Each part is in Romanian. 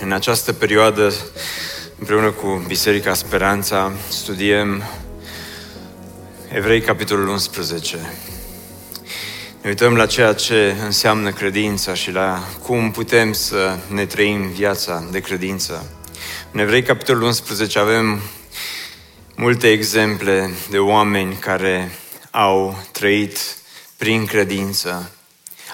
În această perioadă, împreună cu Biserica Speranța, studiem Evrei, capitolul 11. Ne uităm la ceea ce înseamnă credința și la cum putem să ne trăim viața de credință. În Evrei, capitolul 11, avem multe exemple de oameni care au trăit prin credință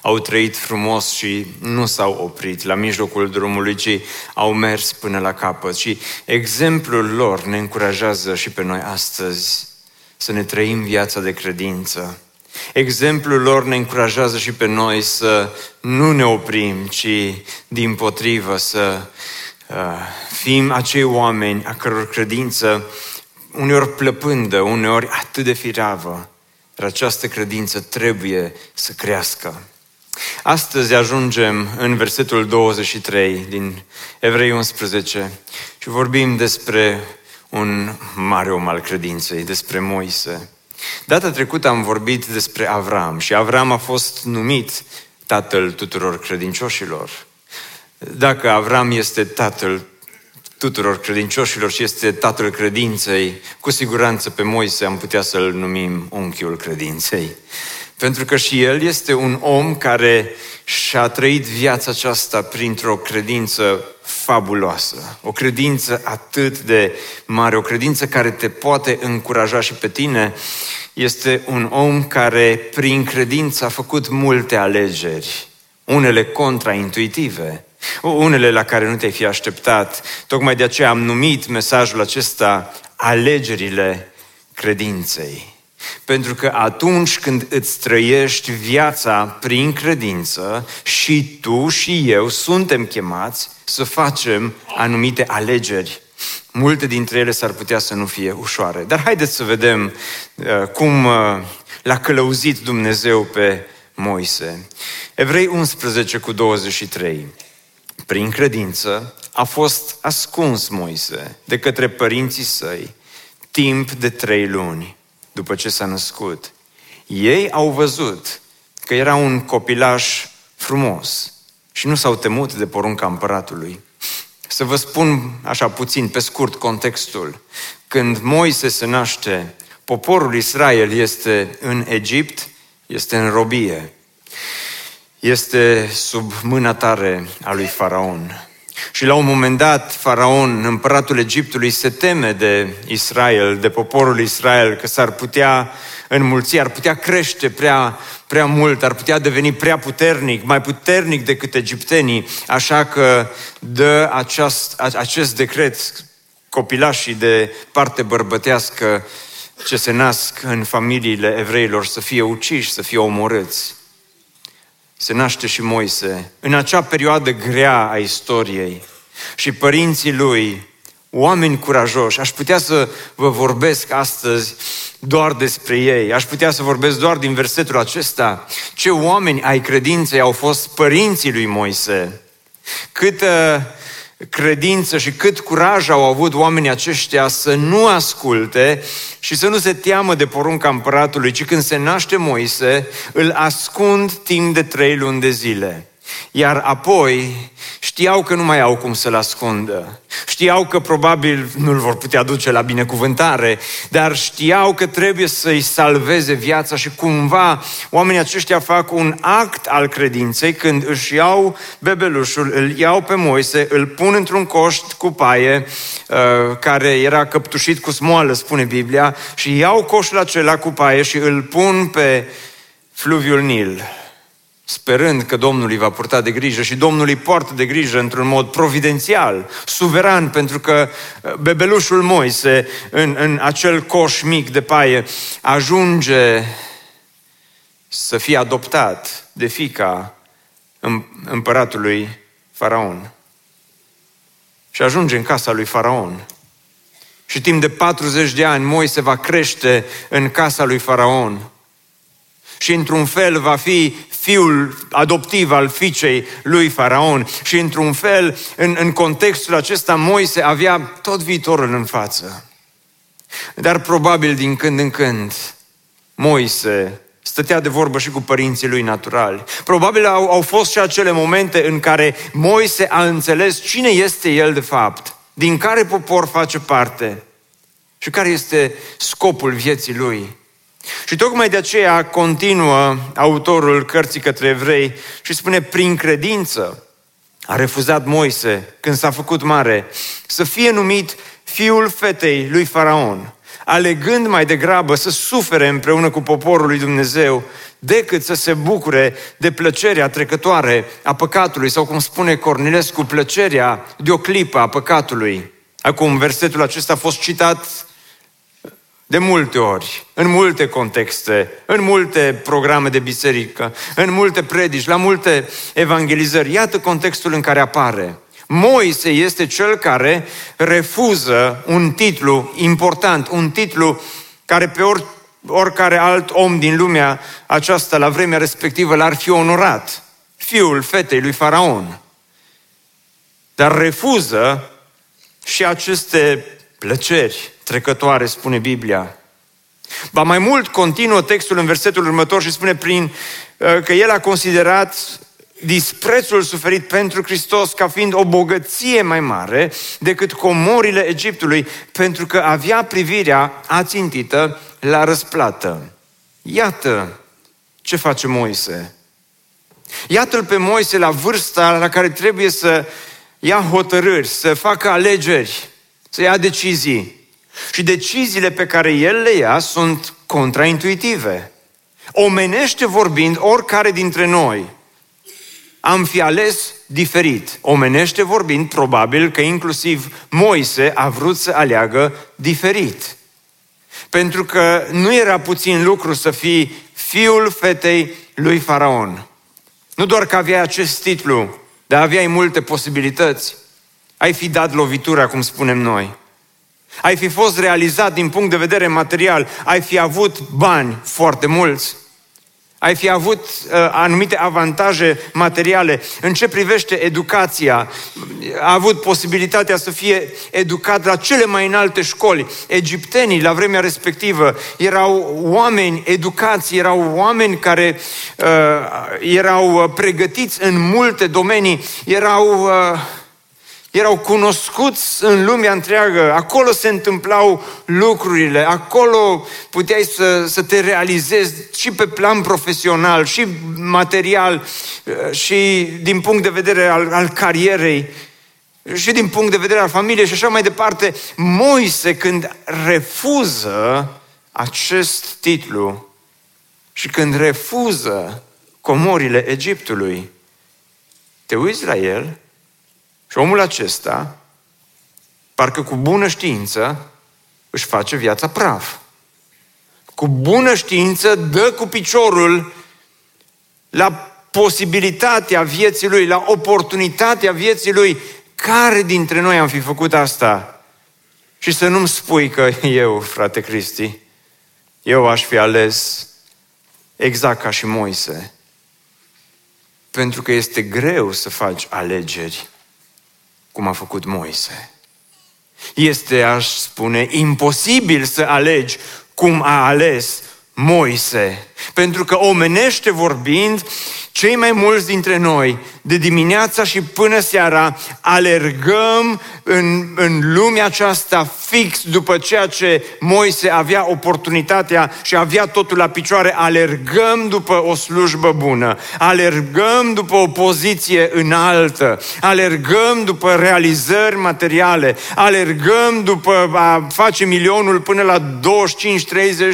au trăit frumos și nu s-au oprit la mijlocul drumului, ci au mers până la capăt. Și exemplul lor ne încurajează și pe noi astăzi să ne trăim viața de credință. Exemplul lor ne încurajează și pe noi să nu ne oprim, ci din potrivă să uh, fim acei oameni a căror credință uneori plăpândă, uneori atât de firavă, dar această credință trebuie să crească. Astăzi ajungem în versetul 23 din Evrei 11 și vorbim despre un mare om al credinței, despre Moise. Data trecută am vorbit despre Avram și Avram a fost numit tatăl tuturor credincioșilor. Dacă Avram este tatăl tuturor credincioșilor și este tatăl credinței, cu siguranță pe Moise am putea să-l numim unchiul credinței. Pentru că și el este un om care și-a trăit viața aceasta printr-o credință fabuloasă. O credință atât de mare, o credință care te poate încuraja și pe tine. Este un om care prin credință a făcut multe alegeri, unele contraintuitive, unele la care nu te-ai fi așteptat. Tocmai de aceea am numit mesajul acesta alegerile credinței. Pentru că atunci când îți trăiești viața prin credință și tu și eu suntem chemați să facem anumite alegeri. Multe dintre ele s-ar putea să nu fie ușoare. Dar haideți să vedem uh, cum uh, l-a călăuzit Dumnezeu pe Moise. Evrei 11 cu 23. Prin credință a fost ascuns Moise de către părinții săi timp de trei luni după ce s-a născut. Ei au văzut că era un copilaș frumos și nu s-au temut de porunca împăratului. Să vă spun așa puțin, pe scurt, contextul. Când Moise se naște, poporul Israel este în Egipt, este în robie, este sub mâna tare a lui Faraon. Și la un moment dat, faraon, împăratul Egiptului, se teme de Israel, de poporul Israel, că s-ar putea înmulți, ar putea crește prea, prea mult, ar putea deveni prea puternic, mai puternic decât egiptenii, așa că dă aceast, acest decret copilașii de parte bărbătească ce se nasc în familiile evreilor să fie uciși, să fie omorâți se naște și Moise, în acea perioadă grea a istoriei. Și părinții lui, oameni curajoși, aș putea să vă vorbesc astăzi doar despre ei, aș putea să vorbesc doar din versetul acesta, ce oameni ai credinței au fost părinții lui Moise, câtă credință și cât curaj au avut oamenii aceștia să nu asculte și să nu se teamă de porunca împăratului, ci când se naște Moise, îl ascund timp de trei luni de zile. Iar apoi știau că nu mai au cum să-l ascundă. Știau că probabil nu-l vor putea duce la binecuvântare, dar știau că trebuie să-i salveze viața și cumva oamenii aceștia fac un act al credinței când își iau bebelușul, îl iau pe Moise, îl pun într-un coș cu paie uh, care era căptușit cu smoală, spune Biblia, și iau coșul acela cu paie și îl pun pe fluviul Nil sperând că Domnul îi va purta de grijă și Domnul îi poartă de grijă într-un mod providențial, suveran, pentru că uh, bebelușul Moise în, în acel coș mic de paie ajunge să fie adoptat de fica împăratului Faraon. și ajunge în casa lui Faraon. Și timp de 40 de ani Moise va crește în casa lui Faraon. Și într-un fel va fi fiul adoptiv al fiicei lui Faraon. Și într-un fel, în, în contextul acesta, Moise avea tot viitorul în față. Dar probabil din când în când, Moise stătea de vorbă și cu părinții lui naturali. Probabil au, au fost și acele momente în care Moise a înțeles cine este el de fapt, din care popor face parte și care este scopul vieții lui. Și tocmai de aceea continuă autorul cărții către evrei și spune, prin credință a refuzat Moise, când s-a făcut mare, să fie numit fiul fetei lui Faraon, alegând mai degrabă să sufere împreună cu poporul lui Dumnezeu, decât să se bucure de plăcerea trecătoare a păcatului, sau cum spune Cornilescu, plăcerea de o clipă a păcatului. Acum, versetul acesta a fost citat de multe ori, în multe contexte, în multe programe de biserică, în multe predici, la multe evangelizări. Iată contextul în care apare. Moise este cel care refuză un titlu important, un titlu care pe or, oricare alt om din lumea aceasta la vremea respectivă l-ar fi onorat. Fiul fetei lui Faraon. Dar refuză și aceste plăceri trecătoare, spune Biblia. Ba mai mult continuă textul în versetul următor și spune prin uh, că el a considerat disprețul suferit pentru Hristos ca fiind o bogăție mai mare decât comorile Egiptului, pentru că avea privirea ațintită la răsplată. Iată ce face Moise. Iată-l pe Moise la vârsta la care trebuie să ia hotărâri, să facă alegeri, să ia decizii. Și deciziile pe care el le ia sunt contraintuitive. Omenește vorbind, oricare dintre noi am fi ales diferit. Omenește vorbind, probabil că inclusiv Moise a vrut să aleagă diferit. Pentru că nu era puțin lucru să fii fiul fetei lui Faraon. Nu doar că aveai acest titlu, dar aveai multe posibilități. Ai fi dat lovitura, cum spunem noi ai fi fost realizat din punct de vedere material, ai fi avut bani foarte mulți, ai fi avut uh, anumite avantaje materiale. În ce privește educația, a avut posibilitatea să fie educat la cele mai înalte școli. Egiptenii, la vremea respectivă, erau oameni educați, erau oameni care uh, erau pregătiți în multe domenii, erau... Uh, erau cunoscuți în lumea întreagă, acolo se întâmplau lucrurile, acolo puteai să, să te realizezi și pe plan profesional, și material, uh, și din punct de vedere al, al carierei, și din punct de vedere al familiei și așa mai departe. Moise, când refuză acest titlu și când refuză comorile Egiptului, te uiți la el și omul acesta, parcă cu bună știință, își face viața praf. Cu bună știință dă cu piciorul la posibilitatea vieții lui, la oportunitatea vieții lui. Care dintre noi am fi făcut asta? Și să nu-mi spui că eu, frate Cristi, eu aș fi ales exact ca și Moise. Pentru că este greu să faci alegeri cum a făcut Moise. Este, aș spune, imposibil să alegi cum a ales Moise. Pentru că omenește vorbind, cei mai mulți dintre noi, de dimineața și până seara, alergăm în, în lumea aceasta fix după ceea ce Moise avea oportunitatea și avea totul la picioare, alergăm după o slujbă bună, alergăm după o poziție înaltă, alergăm după realizări materiale, alergăm după a face milionul până la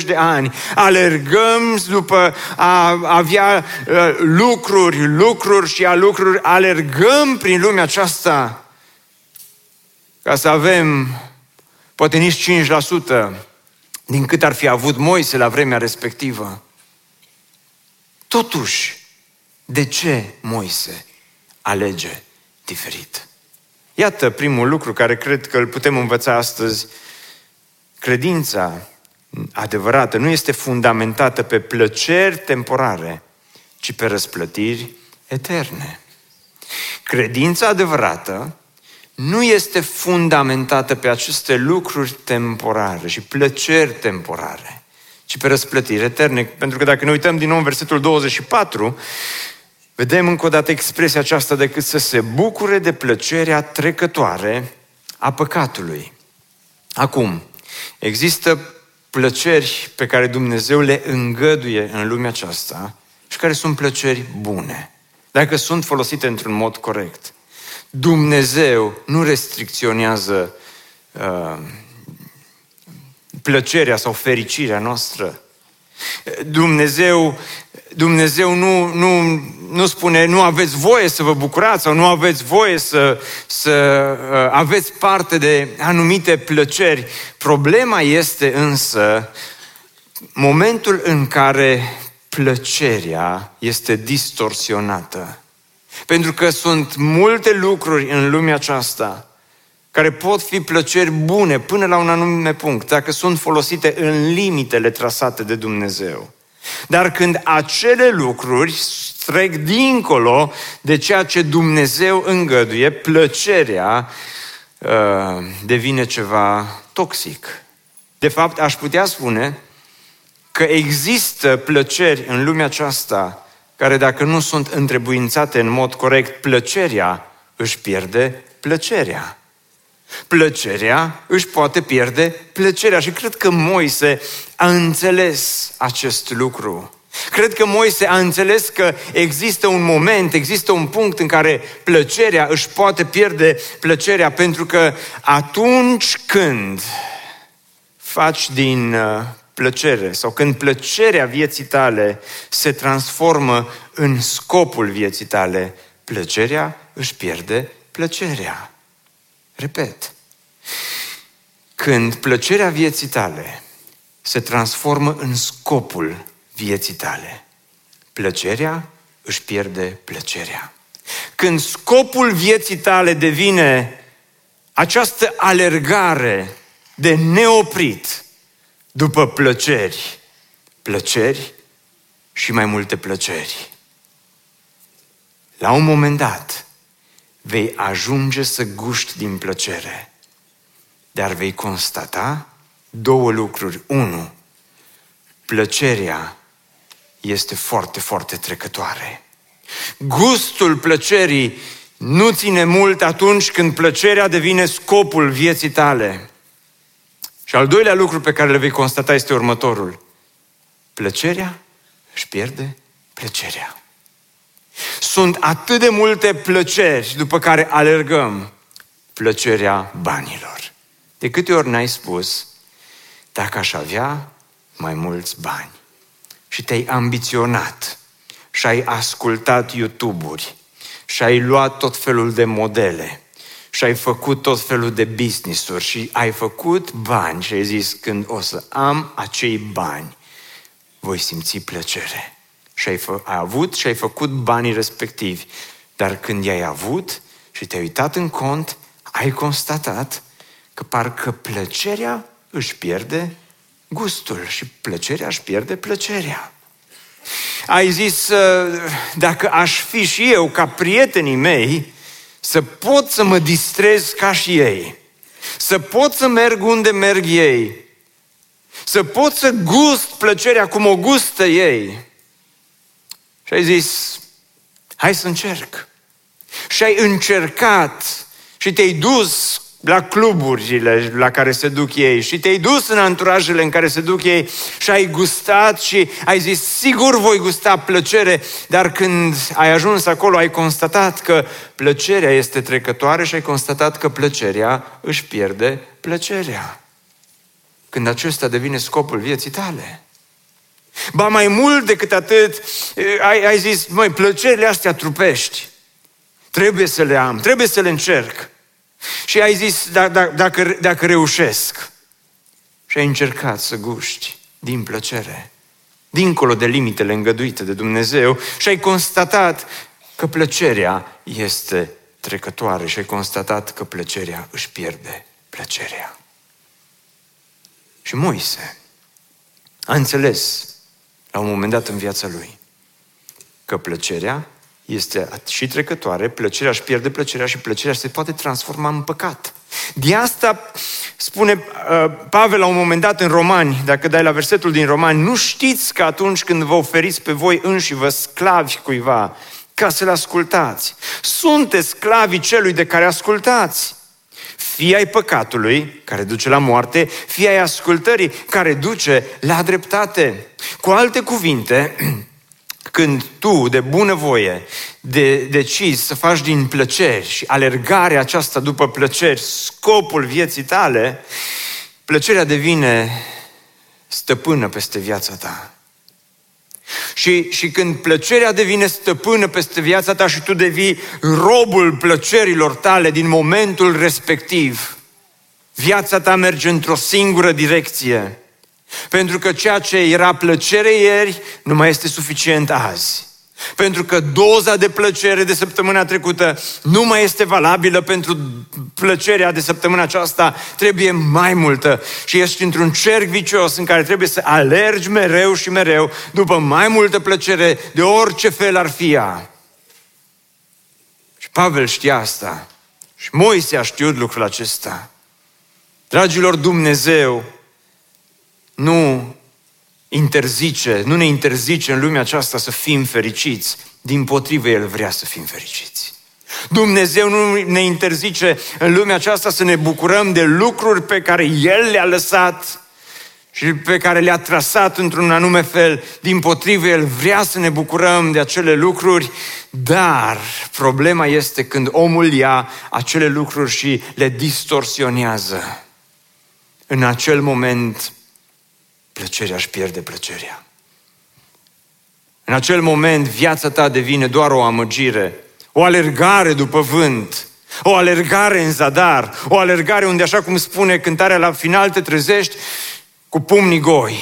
25-30 de ani, alergăm după a avea uh, lucruri, lucruri și a lucruri, alergăm prin lumea aceasta ca să avem poate nici 5% din cât ar fi avut Moise la vremea respectivă. Totuși, de ce Moise alege diferit? Iată primul lucru care cred că îl putem învăța astăzi. Credința adevărată nu este fundamentată pe plăceri temporare, ci pe răsplătiri eterne. Credința adevărată nu este fundamentată pe aceste lucruri temporare și plăceri temporare, ci pe răsplătiri eterne. Pentru că dacă ne uităm din nou în versetul 24, vedem încă o dată expresia aceasta decât să se bucure de plăcerea trecătoare a păcatului. Acum, există plăceri pe care Dumnezeu le îngăduie în lumea aceasta și care sunt plăceri bune, dacă sunt folosite într-un mod corect. Dumnezeu nu restricționează uh, plăcerea sau fericirea noastră. Dumnezeu, Dumnezeu nu, nu, nu spune nu aveți voie să vă bucurați sau nu aveți voie să, să uh, aveți parte de anumite plăceri. Problema este însă momentul în care plăcerea este distorsionată. Pentru că sunt multe lucruri în lumea aceasta care pot fi plăceri bune până la un anume punct, dacă sunt folosite în limitele trasate de Dumnezeu. Dar când acele lucruri trec dincolo de ceea ce Dumnezeu îngăduie, plăcerea uh, devine ceva toxic. De fapt, aș putea spune că există plăceri în lumea aceasta care dacă nu sunt întrebuințate în mod corect, plăcerea își pierde plăcerea. Plăcerea își poate pierde plăcerea și cred că Moise a înțeles acest lucru. Cred că Moise a înțeles că există un moment, există un punct în care plăcerea își poate pierde plăcerea pentru că atunci când faci din uh, plăcere sau când plăcerea vieții tale se transformă în scopul vieții tale, plăcerea își pierde plăcerea. Repet. Când plăcerea vieții tale se transformă în scopul vieții tale, plăcerea își pierde plăcerea. Când scopul vieții tale devine această alergare de neoprit după plăceri, plăceri și mai multe plăceri. La un moment dat, vei ajunge să guști din plăcere, dar vei constata două lucruri. Unu, plăcerea este foarte, foarte trecătoare. Gustul plăcerii nu ține mult atunci când plăcerea devine scopul vieții tale. Și al doilea lucru pe care le vei constata este următorul. Plăcerea își pierde plăcerea. Sunt atât de multe plăceri după care alergăm plăcerea banilor. De câte ori n-ai spus, dacă aș avea mai mulți bani și te-ai ambiționat și ai ascultat YouTube-uri și ai luat tot felul de modele și ai făcut tot felul de business-uri și ai făcut bani și ai zis când o să am acei bani, voi simți plăcere. Și ai, fă, ai avut și ai făcut banii respectivi. Dar când i-ai avut și te-ai uitat în cont, ai constatat că parcă plăcerea își pierde gustul și plăcerea își pierde plăcerea. Ai zis, dacă aș fi și eu ca prietenii mei, să pot să mă distrez ca și ei, să pot să merg unde merg ei, să pot să gust plăcerea cum o gustă ei. Și ai zis, hai să încerc. Și ai încercat și te-ai dus la cluburile la care se duc ei și te-ai dus în anturajele în care se duc ei și ai gustat și ai zis, sigur voi gusta plăcere, dar când ai ajuns acolo ai constatat că plăcerea este trecătoare și ai constatat că plăcerea își pierde plăcerea. Când acesta devine scopul vieții tale. Ba mai mult decât atât, ai, ai zis, măi, plăcerile astea trupești, trebuie să le am, trebuie să le încerc. Și ai zis, da, da, dacă, dacă reușesc. Și ai încercat să guști din plăcere, dincolo de limitele îngăduite de Dumnezeu și ai constatat că plăcerea este trecătoare și ai constatat că plăcerea își pierde plăcerea. Și Moise a înțeles la un moment dat în viața lui că plăcerea este și trecătoare, plăcerea își pierde plăcerea și plăcerea se poate transforma în păcat. De asta spune uh, Pavel la un moment dat în Romani, dacă dai la versetul din Romani, nu știți că atunci când vă oferiți pe voi înși vă sclavi cuiva, ca să-l ascultați. Sunteți sclavii celui de care ascultați. Fie ai păcatului, care duce la moarte, fie ai ascultării, care duce la dreptate. Cu alte cuvinte, când tu, de bunăvoie, de, decizi să faci din plăceri și alergarea aceasta după plăceri scopul vieții tale, plăcerea devine stăpână peste viața ta. Și, și când plăcerea devine stăpână peste viața ta și tu devii robul plăcerilor tale din momentul respectiv, viața ta merge într-o singură direcție. Pentru că ceea ce era plăcere ieri nu mai este suficient azi. Pentru că doza de plăcere de săptămâna trecută nu mai este valabilă pentru plăcerea de săptămâna aceasta, trebuie mai multă. Și ești într-un cerc vicios în care trebuie să alergi mereu și mereu după mai multă plăcere de orice fel ar fi ea. Și Pavel știa asta. Și Moise a știut lucrul acesta. Dragilor, Dumnezeu nu interzice, nu ne interzice în lumea aceasta să fim fericiți. Din potrivă, El vrea să fim fericiți. Dumnezeu nu ne interzice în lumea aceasta să ne bucurăm de lucruri pe care El le-a lăsat și pe care le-a trasat într-un anume fel. Din potrivă, El vrea să ne bucurăm de acele lucruri, dar problema este când omul ia acele lucruri și le distorsionează. În acel moment, plăcerea își pierde plăcerea. În acel moment, viața ta devine doar o amăgire, o alergare după vânt, o alergare în zadar, o alergare unde, așa cum spune cântarea la final, te trezești cu pumnii goi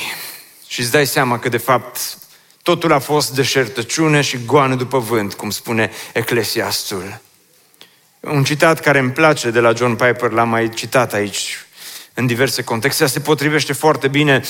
și îți dai seama că, de fapt, totul a fost deșertăciune și goană după vânt, cum spune Eclesiastul. Un citat care îmi place de la John Piper, l-am mai citat aici în diverse contexte, se potrivește foarte bine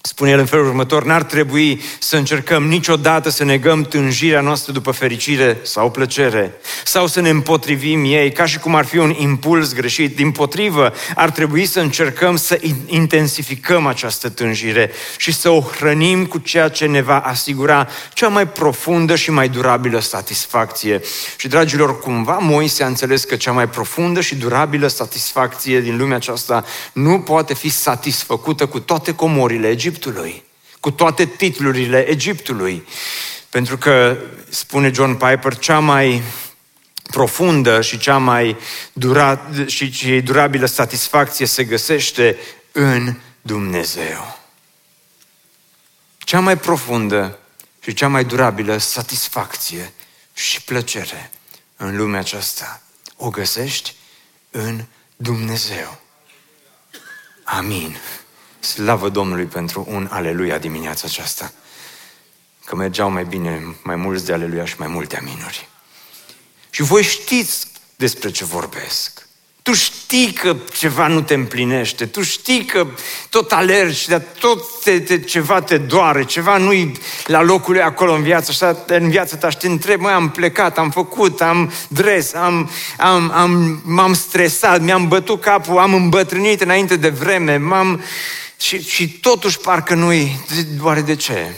Spune el în felul următor, n-ar trebui să încercăm niciodată să negăm tânjirea noastră după fericire sau plăcere, sau să ne împotrivim ei, ca și cum ar fi un impuls greșit. Din potrivă, ar trebui să încercăm să intensificăm această tânjire și să o hrănim cu ceea ce ne va asigura cea mai profundă și mai durabilă satisfacție. Și, dragilor, cumva Moise a înțeles că cea mai profundă și durabilă satisfacție din lumea aceasta nu poate fi satisfăcută cu toate comorile Egiptului Egiptului, cu toate titlurile Egiptului. Pentru că, spune John Piper, cea mai profundă și cea mai dura, și, și durabilă satisfacție se găsește în Dumnezeu. Cea mai profundă și cea mai durabilă satisfacție și plăcere în lumea aceasta o găsești în Dumnezeu. Amin. Slavă Domnului pentru un aleluia dimineața aceasta. Că mergeau mai bine mai mulți de aleluia și mai multe aminuri. Și voi știți despre ce vorbesc. Tu știi că ceva nu te împlinește, tu știi că tot alergi, dar tot te, te, ceva te doare, ceva nu-i la locul lui acolo în viață, așa, în viața ta și te întrebi, măi, am plecat, am făcut, am dres, am, am, am, m-am stresat, mi-am bătut capul, am îmbătrânit înainte de vreme, m-am și, și totuși parcă nu-i... Oare de ce?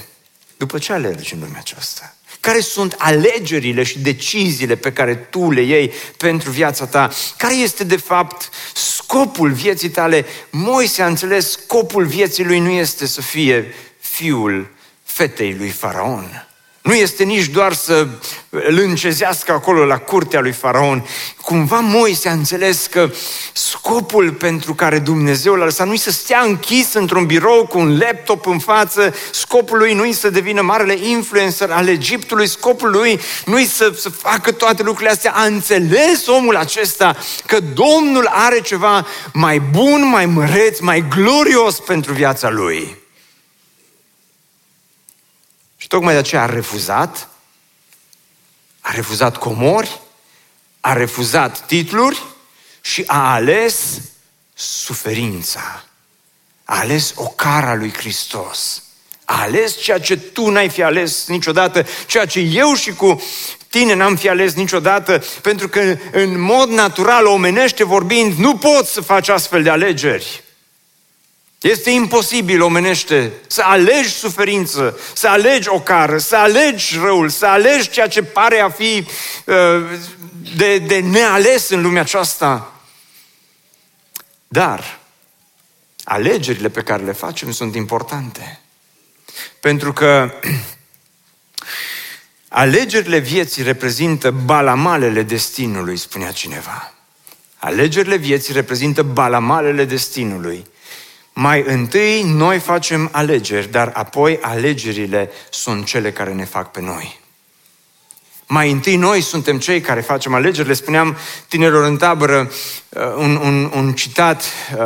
După ce alergi în lumea aceasta? Care sunt alegerile și deciziile pe care tu le iei pentru viața ta? Care este, de fapt, scopul vieții tale? Moise a înțeles, scopul vieții lui nu este să fie fiul fetei lui Faraon. Nu este nici doar să îl încezească acolo la curtea lui Faraon. Cumva Moise a înțeles că scopul pentru care Dumnezeu l-a lăsat nu să stea închis într-un birou cu un laptop în față, scopul lui nu să devină marele influencer al Egiptului, scopul lui nu să, să facă toate lucrurile astea. A înțeles omul acesta că Domnul are ceva mai bun, mai măreț, mai glorios pentru viața lui. Tocmai de aceea a refuzat, a refuzat comori, A refuzat titluri și a ales suferința. A ales o cara lui Hristos. A ales ceea ce tu n-ai fi ales niciodată, ceea ce eu și cu tine n-am fi ales niciodată, pentru că în mod natural, omenește vorbind, nu poți să faci astfel de alegeri. Este imposibil omenește să alegi suferință, să alegi o cară, să alegi răul, să alegi ceea ce pare a fi uh, de, de neales în lumea aceasta. Dar alegerile pe care le facem sunt importante. Pentru că alegerile vieții reprezintă balamalele destinului, spunea cineva. Alegerile vieții reprezintă balamalele destinului. Mai întâi noi facem alegeri, dar apoi alegerile sunt cele care ne fac pe noi. Mai întâi noi suntem cei care facem alegerile. Spuneam tinerilor în tabără uh, un, un, un citat uh,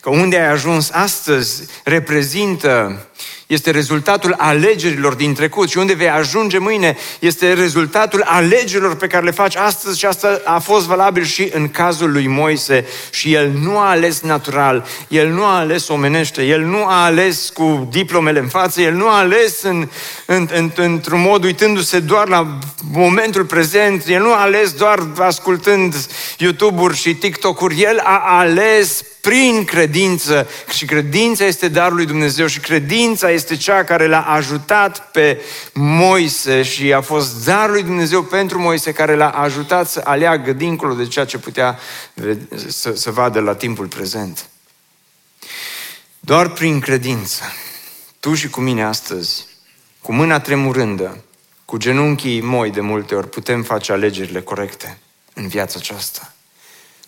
că unde ai ajuns astăzi reprezintă este rezultatul alegerilor din trecut și unde vei ajunge mâine este rezultatul alegerilor pe care le faci astăzi și asta a fost valabil și în cazul lui Moise. Și el nu a ales natural, el nu a ales omenește, el nu a ales cu diplomele în față, el nu a ales în, în, în, într-un mod uitându-se doar la momentul prezent, el nu a ales doar ascultând YouTube-uri și TikTok-uri, el a ales prin credință. Și credința este darul lui Dumnezeu și credința este cea care l-a ajutat pe Moise și a fost darul lui Dumnezeu pentru Moise care l-a ajutat să aleagă dincolo de ceea ce putea să, să vadă la timpul prezent. Doar prin credință, tu și cu mine astăzi, cu mâna tremurândă, cu genunchii moi de multe ori, putem face alegerile corecte în viața aceasta.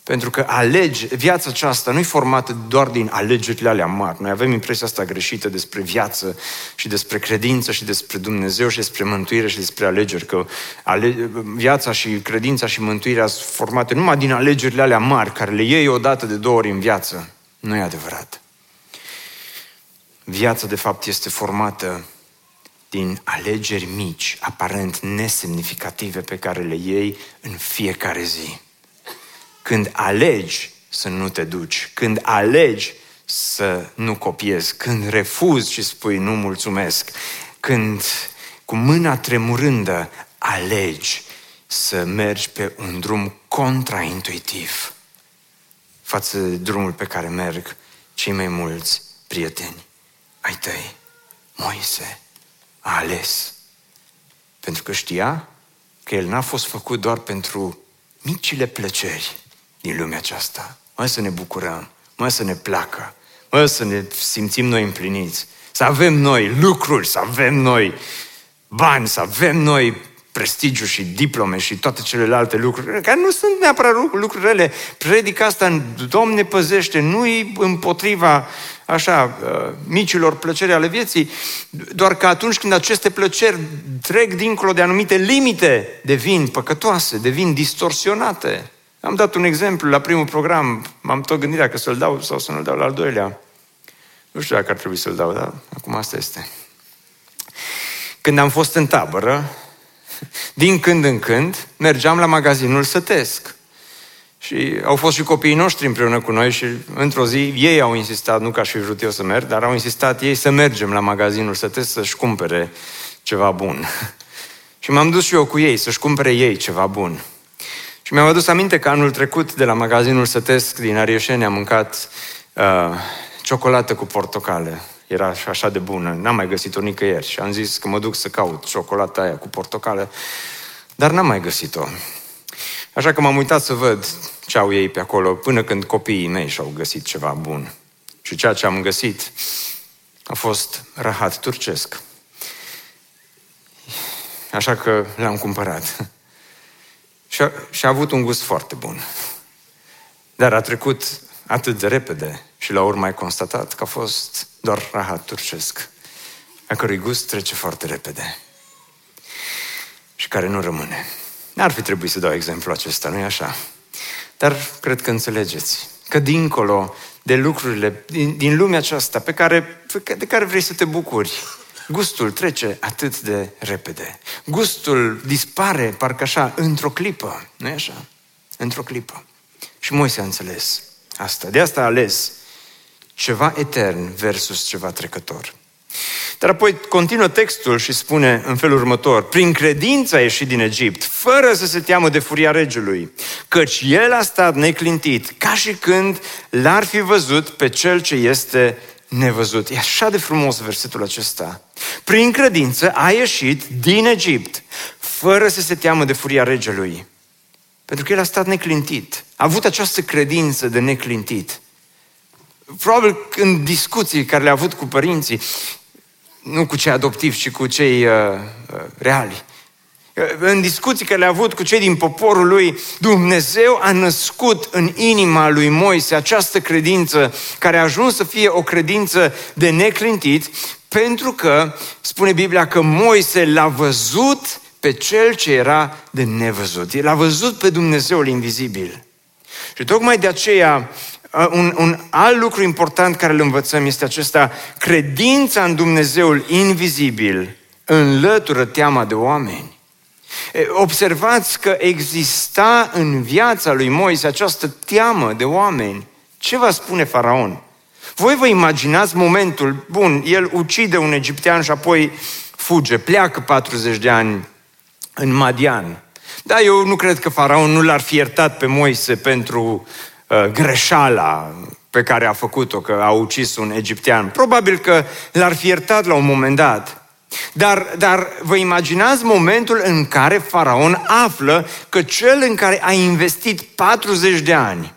Pentru că alegi, viața aceasta nu e formată doar din alegerile alea mari. Noi avem impresia asta greșită despre viață și despre credință și despre Dumnezeu și despre mântuire și despre alegeri. Că ale, viața și credința și mântuirea sunt formate numai din alegerile alea mari, care le iei odată de două ori în viață. Nu e adevărat. Viața, de fapt, este formată din alegeri mici, aparent nesemnificative, pe care le iei în fiecare zi. Când alegi să nu te duci, când alegi să nu copiezi, când refuzi și spui nu mulțumesc, când cu mâna tremurândă alegi să mergi pe un drum contraintuitiv față de drumul pe care merg cei mai mulți prieteni ai tăi. Moise a ales. Pentru că știa că el n-a fost făcut doar pentru micile plăceri, din lumea aceasta. Mă să ne bucurăm, mă să ne placă, mă să ne simțim noi împliniți, să avem noi lucruri, să avem noi bani, să avem noi prestigiu și diplome și toate celelalte lucruri, care nu sunt neapărat lucruri rele. Predic asta în Domne păzește, nu-i împotriva așa, uh, micilor plăceri ale vieții, doar că atunci când aceste plăceri trec dincolo de anumite limite, devin păcătoase, devin distorsionate. Am dat un exemplu la primul program, m-am tot gândit dacă să-l dau sau să nu-l dau la al doilea. Nu știu dacă ar trebui să-l dau, dar acum asta este. Când am fost în tabără, din când în când, mergeam la magazinul sătesc. Și au fost și copiii noștri împreună cu noi și într-o zi ei au insistat, nu că aș fi vrut eu să merg, dar au insistat ei să mergem la magazinul sătesc să-și cumpere ceva bun. și m-am dus și eu cu ei să-și cumpere ei ceva bun. Și mi-am adus aminte că anul trecut de la magazinul Sătesc din Arieșeni am mâncat uh, ciocolată cu portocale. Era așa de bună, n-am mai găsit-o nicăieri și am zis că mă duc să caut ciocolata aia cu portocale, dar n-am mai găsit-o. Așa că m-am uitat să văd ce au ei pe acolo, până când copiii mei și-au găsit ceva bun. Și ceea ce am găsit a fost rahat turcesc. Așa că l-am cumpărat. Și a, și a avut un gust foarte bun. Dar a trecut atât de repede și la urmă ai constatat că a fost doar rahat turcesc, a cărui gust trece foarte repede și care nu rămâne. N-ar fi trebuit să dau exemplu acesta, nu-i așa? Dar cred că înțelegeți că dincolo de lucrurile din, din lumea aceasta pe care, de care vrei să te bucuri, gustul trece atât de repede. Gustul dispare, parcă așa, într-o clipă. nu e așa? Într-o clipă. Și Moise a înțeles asta. De asta a ales ceva etern versus ceva trecător. Dar apoi continuă textul și spune în felul următor, prin credință a ieșit din Egipt, fără să se teamă de furia regelui, căci el a stat neclintit, ca și când l-ar fi văzut pe cel ce este nevăzut. E așa de frumos versetul acesta. Prin credință a ieșit din Egipt, fără să se teamă de furia regelui. Pentru că el a stat neclintit. A avut această credință de neclintit. Probabil în discuții care le-a avut cu părinții, nu cu cei adoptivi, ci cu cei uh, uh, reali. Uh, în discuții care le-a avut cu cei din poporul lui, Dumnezeu a născut în inima lui Moise această credință care a ajuns să fie o credință de neclintit, pentru că, spune Biblia, că Moise l-a văzut pe cel ce era de nevăzut. El a văzut pe Dumnezeul invizibil. Și tocmai de aceea un, un alt lucru important care îl învățăm este acesta, credința în Dumnezeul invizibil înlătură teama de oameni. Observați că exista în viața lui Moise această teamă de oameni. Ce va spune faraon? Voi vă imaginați momentul, bun, el ucide un egiptean și apoi fuge, pleacă 40 de ani în Madian. Da, eu nu cred că faraon nu l-ar fi iertat pe Moise pentru Uh, greșeala pe care a făcut-o, că a ucis un egiptean. Probabil că l-ar fi iertat la un moment dat. Dar, dar vă imaginați momentul în care faraon află că cel în care a investit 40 de ani,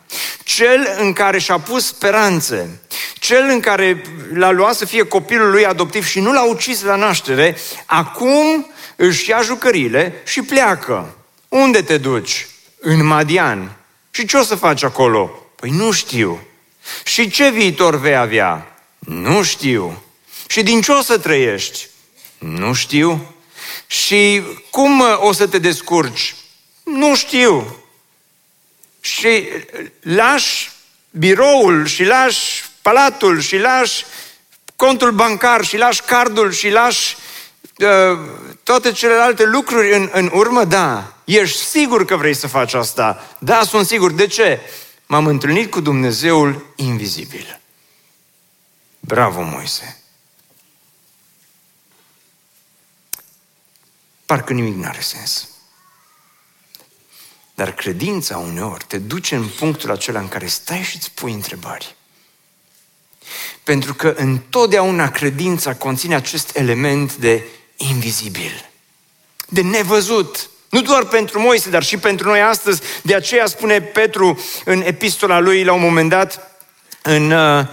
cel în care și-a pus speranțe, cel în care l-a luat să fie copilul lui adoptiv și nu l-a ucis la naștere, acum își ia jucările și pleacă. Unde te duci? În Madian. Și ce o să faci acolo? Păi nu știu. Și ce viitor vei avea? Nu știu. Și din ce o să trăiești? Nu știu. Și cum o să te descurci? Nu știu. Și lași biroul și lași palatul și lași contul bancar și lași cardul și lași uh, toate celelalte lucruri în, în urmă? Da. Ești sigur că vrei să faci asta? Da, sunt sigur. De ce? M-am întâlnit cu Dumnezeul invizibil. Bravo, Moise! Parcă nimic nu are sens. Dar credința uneori te duce în punctul acela în care stai și îți pui întrebări. Pentru că întotdeauna credința conține acest element de invizibil, de nevăzut, nu doar pentru Moise, dar și pentru noi astăzi. De aceea spune Petru în epistola lui la un moment dat, în uh,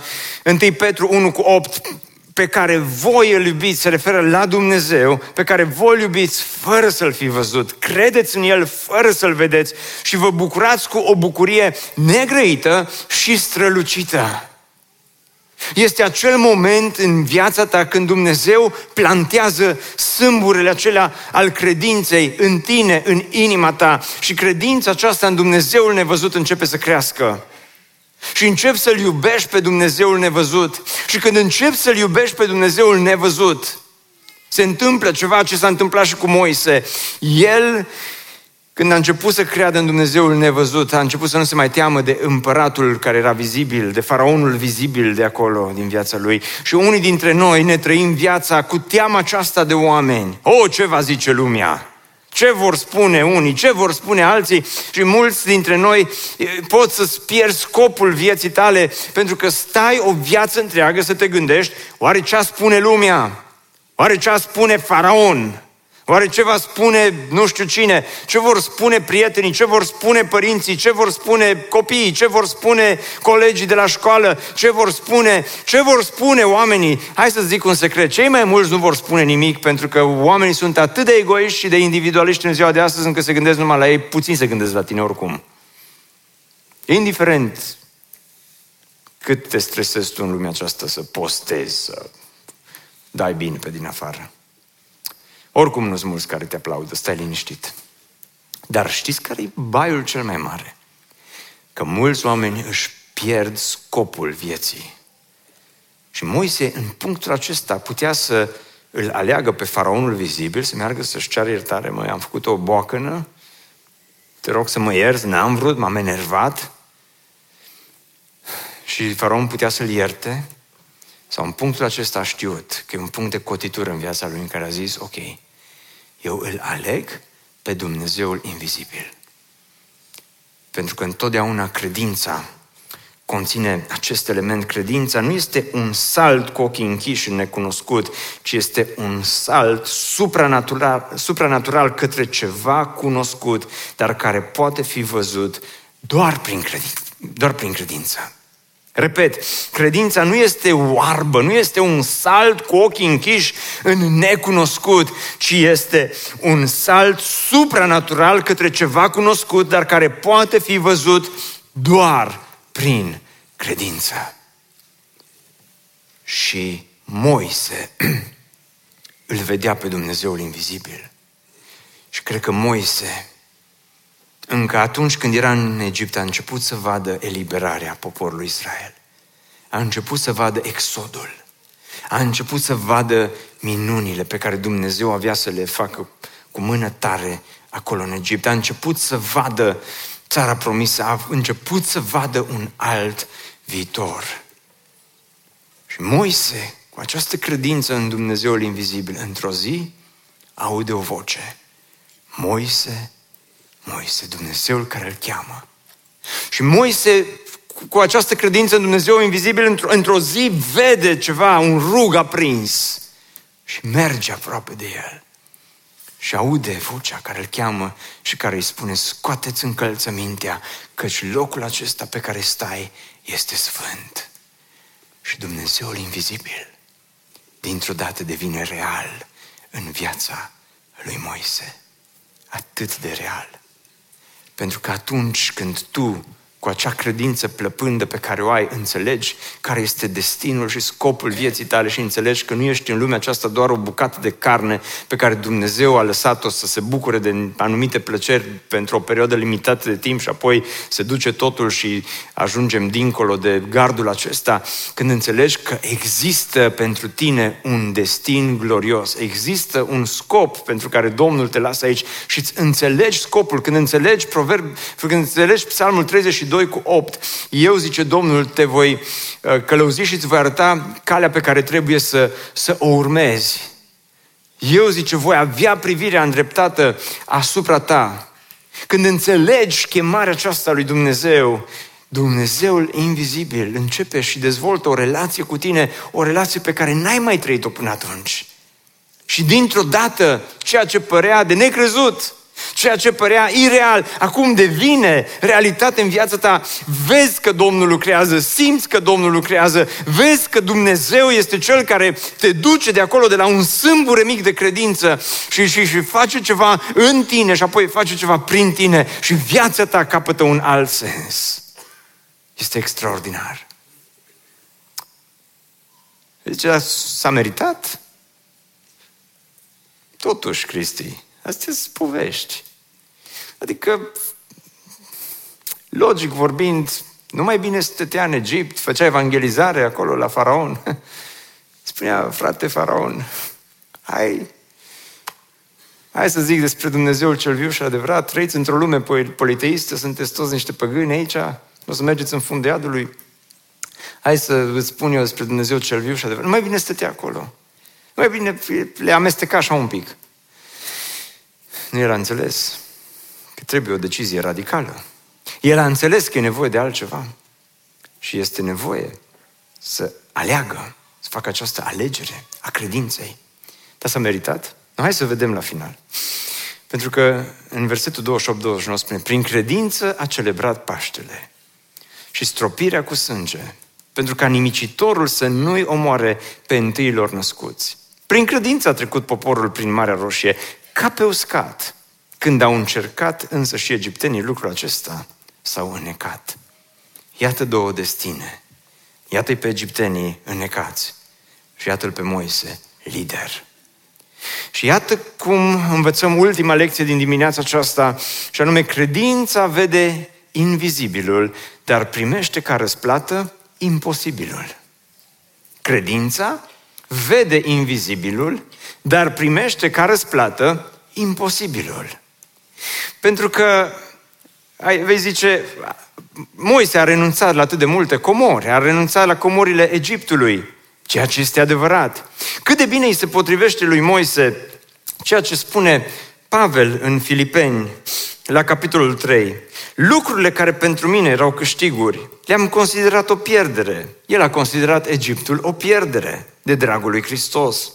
1 Petru 1 cu 8, pe care voi îl iubiți, se referă la Dumnezeu, pe care voi îl iubiți fără să-L fi văzut, credeți în El fără să-L vedeți și vă bucurați cu o bucurie negrăită și strălucită. Este acel moment în viața ta când Dumnezeu plantează sâmburele acelea al credinței în tine, în inima ta și credința aceasta în Dumnezeul nevăzut începe să crească. Și începi să-L iubești pe Dumnezeul nevăzut. Și când începi să-L iubești pe Dumnezeul nevăzut, se întâmplă ceva ce s-a întâmplat și cu Moise. El când a început să creadă în Dumnezeul nevăzut, a început să nu se mai teamă de împăratul care era vizibil, de faraonul vizibil de acolo, din viața lui. Și unii dintre noi ne trăim viața cu teama aceasta de oameni. O, oh, ce va zice lumea? Ce vor spune unii, ce vor spune alții și mulți dintre noi pot să-ți pierzi scopul vieții tale pentru că stai o viață întreagă să te gândești oare ce spune lumea? Oare ce spune faraon? Oare ce va spune nu știu cine? Ce vor spune prietenii? Ce vor spune părinții? Ce vor spune copiii? Ce vor spune colegii de la școală? Ce vor spune? Ce vor spune oamenii? Hai să zic un secret. Cei mai mulți nu vor spune nimic pentru că oamenii sunt atât de egoiști și de individualiști în ziua de astăzi încât se gândesc numai la ei, puțin se gândesc la tine oricum. Indiferent cât te stresezi tu în lumea aceasta să postezi, să dai bine pe din afară. Oricum nu sunt mulți care te aplaudă, stai liniștit. Dar știți care e baiul cel mai mare? Că mulți oameni își pierd scopul vieții. Și Moise, în punctul acesta, putea să îl aleagă pe faraonul vizibil să meargă să-și ceară iertare. Măi, am făcut o boacănă, te rog să mă ierți, n-am vrut, m-am enervat. Și faraon putea să-l ierte. Sau în punctul acesta a știut că e un punct de cotitură în viața lui în care a zis, ok, eu îl aleg pe Dumnezeul invizibil. Pentru că întotdeauna credința conține acest element. Credința nu este un salt cu ochii închiși în necunoscut, ci este un salt supranatural, supranatural către ceva cunoscut, dar care poate fi văzut doar prin, credință, doar prin credință. Repet, credința nu este oarbă, nu este un salt cu ochii închiși în necunoscut, ci este un salt supranatural către ceva cunoscut, dar care poate fi văzut doar prin credință. Și Moise îl vedea pe Dumnezeul invizibil. Și cred că Moise, încă atunci când era în Egipt, a început să vadă eliberarea poporului Israel. A început să vadă exodul. A început să vadă minunile pe care Dumnezeu avea să le facă cu mână tare acolo în Egipt. A început să vadă țara promisă, a început să vadă un alt viitor. Și Moise, cu această credință în Dumnezeul invizibil, într-o zi, aude o voce. Moise, Moise, Dumnezeul care îl cheamă. Și Moise, cu această credință în Dumnezeu invizibil, într-o, într zi vede ceva, un rug aprins și merge aproape de el. Și aude vocea care îl cheamă și care îi spune, scoateți încălțămintea, căci locul acesta pe care stai este sfânt. Și Dumnezeul invizibil, dintr-o dată devine real în viața lui Moise. Atât de real. Pentru că atunci când tu cu acea credință plăpândă pe care o ai, înțelegi care este destinul și scopul vieții tale și înțelegi că nu ești în lumea aceasta doar o bucată de carne pe care Dumnezeu a lăsat-o să se bucure de anumite plăceri pentru o perioadă limitată de timp și apoi se duce totul și ajungem dincolo de gardul acesta, când înțelegi că există pentru tine un destin glorios, există un scop pentru care Domnul te lasă aici și îți înțelegi scopul, când înțelegi proverb, când înțelegi Psalmul 32 2 cu 8. Eu, zice Domnul, te voi uh, călăuzi și îți voi arăta calea pe care trebuie să, să o urmezi. Eu, zice, voi avea privirea îndreptată asupra ta. Când înțelegi chemarea aceasta lui Dumnezeu, Dumnezeul invizibil începe și dezvoltă o relație cu tine, o relație pe care n-ai mai trăit-o până atunci. Și dintr-o dată, ceea ce părea de necrezut, Ceea ce părea ireal, acum devine realitate în viața ta. Vezi că Domnul lucrează, simți că Domnul lucrează, vezi că Dumnezeu este Cel care te duce de acolo, de la un sâmbure mic de credință și, și, și face ceva în tine și apoi face ceva prin tine și viața ta capătă un alt sens. Este extraordinar. Deci s-a meritat? Totuși, Cristi, Astea sunt povești. Adică, logic vorbind, nu mai bine stătea în Egipt, făcea evangelizare acolo la faraon. Spunea, frate faraon, hai, hai să zic despre Dumnezeul cel viu și adevărat, trăiți într-o lume politeistă, sunteți toți niște păgâni aici, o să mergeți în fundul iadului. Hai să îți spun eu despre Dumnezeu cel viu și adevărat. Nu mai bine stătea acolo. Nu mai bine le amesteca așa un pic nu era înțeles că trebuie o decizie radicală. El a înțeles că e nevoie de altceva și este nevoie să aleagă, să facă această alegere a credinței. Dar s-a meritat? Hai să vedem la final. Pentru că în versetul 28-29 spune, prin credință a celebrat Paștele și stropirea cu sânge, pentru ca nimicitorul să nu-i omoare pe întâilor născuți. Prin credință a trecut poporul prin Marea Roșie, ca pe uscat. Când au încercat însă și egiptenii lucrul acesta, s-au înnecat. Iată două destine. Iată-i pe egiptenii înnecați și iată-l pe Moise, lider. Și iată cum învățăm ultima lecție din dimineața aceasta, și anume credința vede invizibilul, dar primește ca răsplată imposibilul. Credința vede invizibilul, dar primește ca răsplată imposibilul. Pentru că, vei zice, Moise a renunțat la atât de multe comori, a renunțat la comorile Egiptului, ceea ce este adevărat. Cât de bine îi se potrivește lui Moise ceea ce spune Pavel în Filipeni, la capitolul 3. Lucrurile care pentru mine erau câștiguri, le-am considerat o pierdere. El a considerat Egiptul o pierdere de dragul lui Hristos.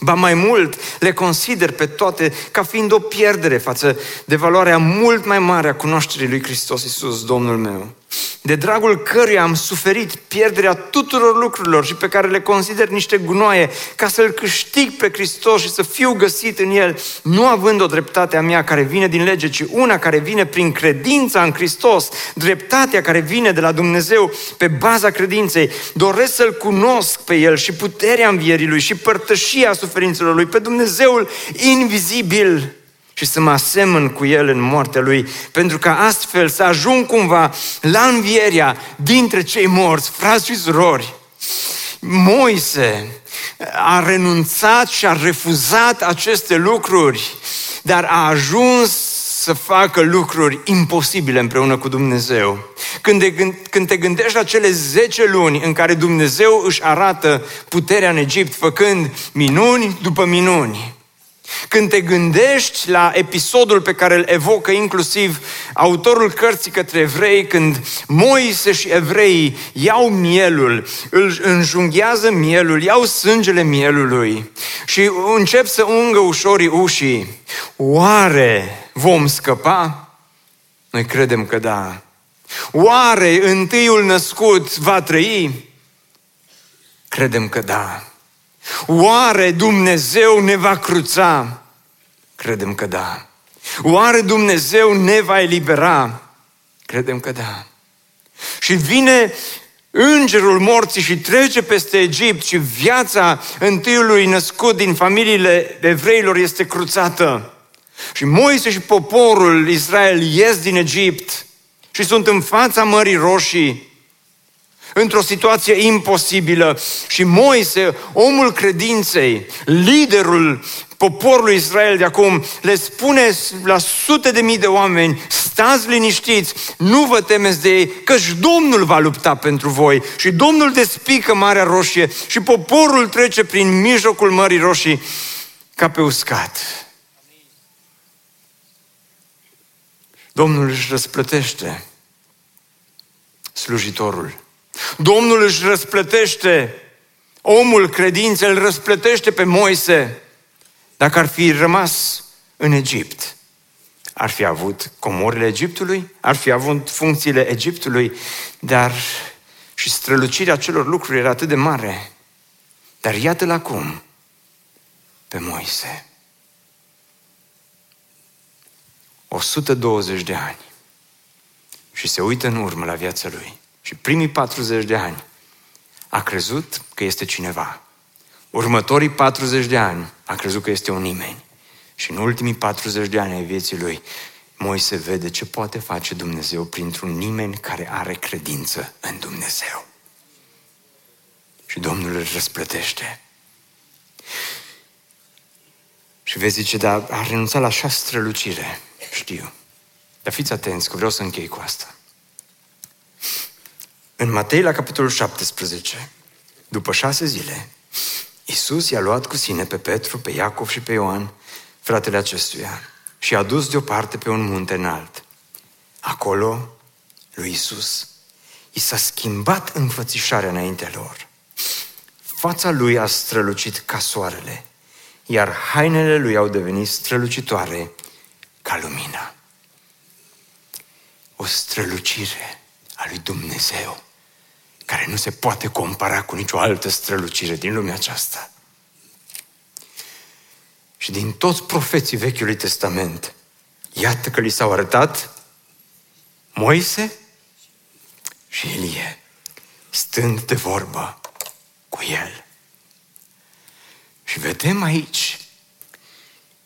Ba mai mult, le consider pe toate ca fiind o pierdere față de valoarea mult mai mare a cunoașterii lui Hristos Iisus, Domnul meu de dragul căruia am suferit pierderea tuturor lucrurilor și pe care le consider niște gunoaie, ca să-L câștig pe Hristos și să fiu găsit în El, nu având o dreptate a mea care vine din lege, ci una care vine prin credința în Hristos, dreptatea care vine de la Dumnezeu pe baza credinței. Doresc să-L cunosc pe El și puterea învierii Lui și părtășia suferințelor Lui, pe Dumnezeul invizibil și să mă asemăn cu El în moartea Lui, pentru ca astfel să ajung cumva la învierea dintre cei morți, frați și surori. Moise a renunțat și a refuzat aceste lucruri, dar a ajuns să facă lucruri imposibile împreună cu Dumnezeu. Când te, când te gândești la cele 10 luni în care Dumnezeu își arată puterea în Egipt, făcând minuni după minuni, când te gândești la episodul pe care îl evocă inclusiv autorul cărții către evrei, când Moise și evreii iau mielul, îl înjunghează mielul, iau sângele mielului și încep să ungă ușorii ușii, oare vom scăpa? Noi credem că da. Oare întâiul născut va trăi? Credem că da. Oare Dumnezeu ne va cruța? Credem că da. Oare Dumnezeu ne va elibera? Credem că da. Și vine îngerul morții și trece peste Egipt și viața întâiului născut din familiile evreilor este cruțată. Și Moise și poporul Israel ies din Egipt și sunt în fața Mării Roșii într-o situație imposibilă și Moise, omul credinței, liderul poporului Israel de acum, le spune la sute de mii de oameni, stați liniștiți, nu vă temeți de ei, căci Domnul va lupta pentru voi. Și Domnul despică Marea Roșie și poporul trece prin mijlocul Mării Roșii ca pe uscat. Domnul își răsplătește slujitorul Domnul își răsplătește omul credinței, îl răsplătește pe Moise. Dacă ar fi rămas în Egipt, ar fi avut comorile Egiptului, ar fi avut funcțiile Egiptului, dar și strălucirea celor lucruri era atât de mare. Dar iată-l acum pe Moise. 120 de ani. Și se uită în urmă la viața lui. Și primii 40 de ani a crezut că este cineva. Următorii 40 de ani a crezut că este un nimeni. Și în ultimii 40 de ani ai vieții lui, Moise vede ce poate face Dumnezeu printr-un nimeni care are credință în Dumnezeu. Și Domnul îl răsplătește. Și vezi zice, dar a renunțat la așa strălucire. Știu. Dar fiți atenți, că vreau să închei cu asta. În Matei, la capitolul 17, după șase zile, Iisus i-a luat cu sine pe Petru, pe Iacov și pe Ioan, fratele acestuia, și a dus deoparte pe un munte înalt. Acolo, lui Iisus, i s-a schimbat înfățișarea înaintea lor. Fața lui a strălucit ca soarele, iar hainele lui au devenit strălucitoare ca lumina. O strălucire a lui Dumnezeu care nu se poate compara cu nicio altă strălucire din lumea aceasta. Și din toți profeții Vechiului Testament, iată că li s-au arătat Moise și Elie, stând de vorbă cu el. Și vedem aici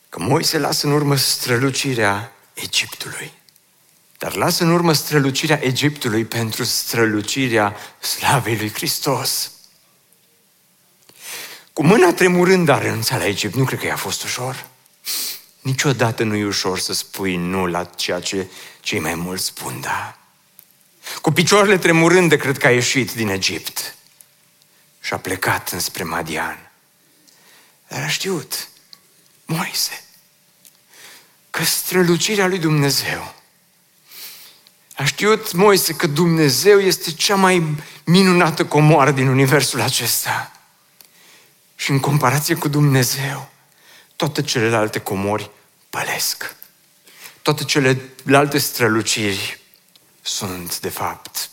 că Moise lasă în urmă strălucirea Egiptului. Dar lasă în urmă strălucirea Egiptului pentru strălucirea slavei lui Hristos. cu mâna tremurând a renunțat la Egipt. Nu cred că i-a fost ușor. Niciodată nu e ușor să spui nu la ceea ce cei mai mulți spun da. Cu picioarele tremurând de cred că a ieșit din Egipt și a plecat înspre Madian. Dar a știut, Moise, că strălucirea lui Dumnezeu a știut Moise că Dumnezeu este cea mai minunată comoară din universul acesta. Și în comparație cu Dumnezeu, toate celelalte comori pălesc. Toate celelalte străluciri sunt, de fapt,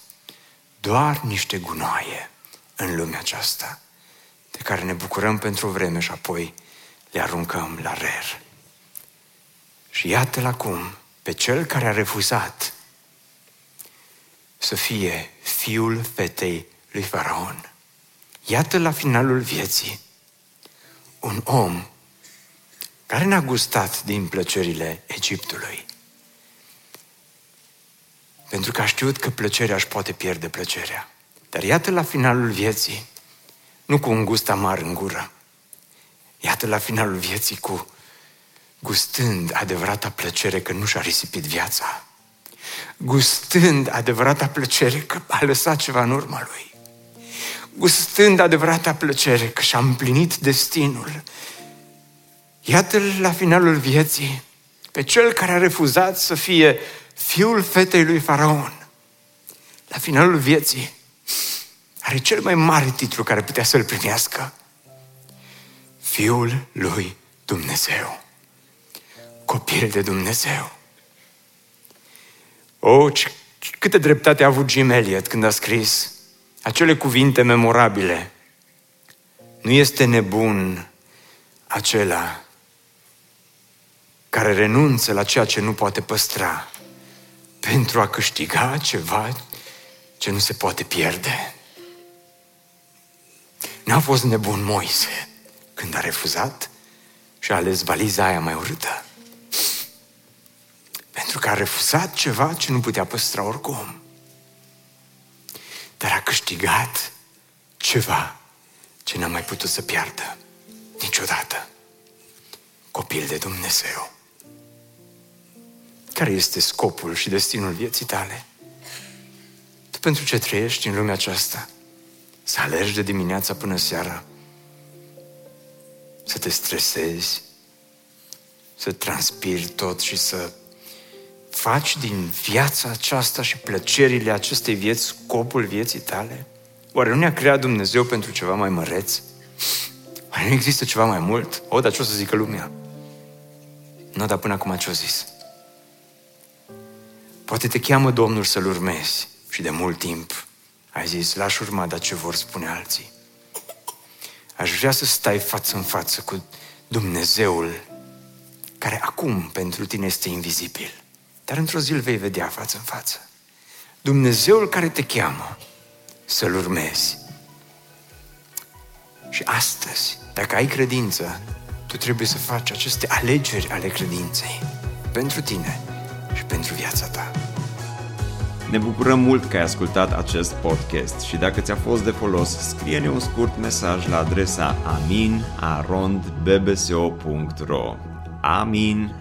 doar niște gunoaie în lumea aceasta, de care ne bucurăm pentru o vreme și apoi le aruncăm la rer. Și iată-l acum pe cel care a refuzat să fie fiul fetei lui Faraon. Iată la finalul vieții un om care n-a gustat din plăcerile Egiptului. Pentru că a știut că plăcerea își poate pierde plăcerea. Dar iată la finalul vieții, nu cu un gust amar în gură, iată la finalul vieții cu gustând adevărata plăcere că nu și-a risipit viața, gustând adevărata plăcere că a lăsat ceva în urma lui, gustând adevărata plăcere că și-a împlinit destinul. Iată-l la finalul vieții pe cel care a refuzat să fie fiul fetei lui Faraon. La finalul vieții are cel mai mare titlu care putea să-l primească. Fiul lui Dumnezeu. Copil de Dumnezeu. O, oh, câtă dreptate a avut Jim Elliot când a scris acele cuvinte memorabile. Nu este nebun acela care renunță la ceea ce nu poate păstra pentru a câștiga ceva ce nu se poate pierde. N-a fost nebun Moise când a refuzat și a ales valiza aia mai urâtă. Pentru că a refuzat ceva ce nu putea păstra oricum. Dar a câștigat ceva ce n-a mai putut să piardă niciodată. Copil de Dumnezeu. Care este scopul și destinul vieții tale? Tu pentru ce trăiești în lumea aceasta? Să alergi de dimineața până seara? Să te stresezi? Să transpiri tot și să faci din viața aceasta și plăcerile acestei vieți scopul vieții tale? Oare nu ne-a creat Dumnezeu pentru ceva mai măreț? Oare nu există ceva mai mult? O, dar ce o să zică lumea? Nu, dar până acum ce-o zis? Poate te cheamă Domnul să-L urmezi și de mult timp ai zis, lași urma, dar ce vor spune alții? Aș vrea să stai față în față cu Dumnezeul care acum pentru tine este invizibil. Dar într-o zi îl vei vedea față în față. Dumnezeul care te cheamă să-L urmezi. Și astăzi, dacă ai credință, tu trebuie să faci aceste alegeri ale credinței pentru tine și pentru viața ta. Ne bucurăm mult că ai ascultat acest podcast și dacă ți-a fost de folos, scrie-ne un scurt mesaj la adresa aminarondbbso.ro aminarondbbso.ro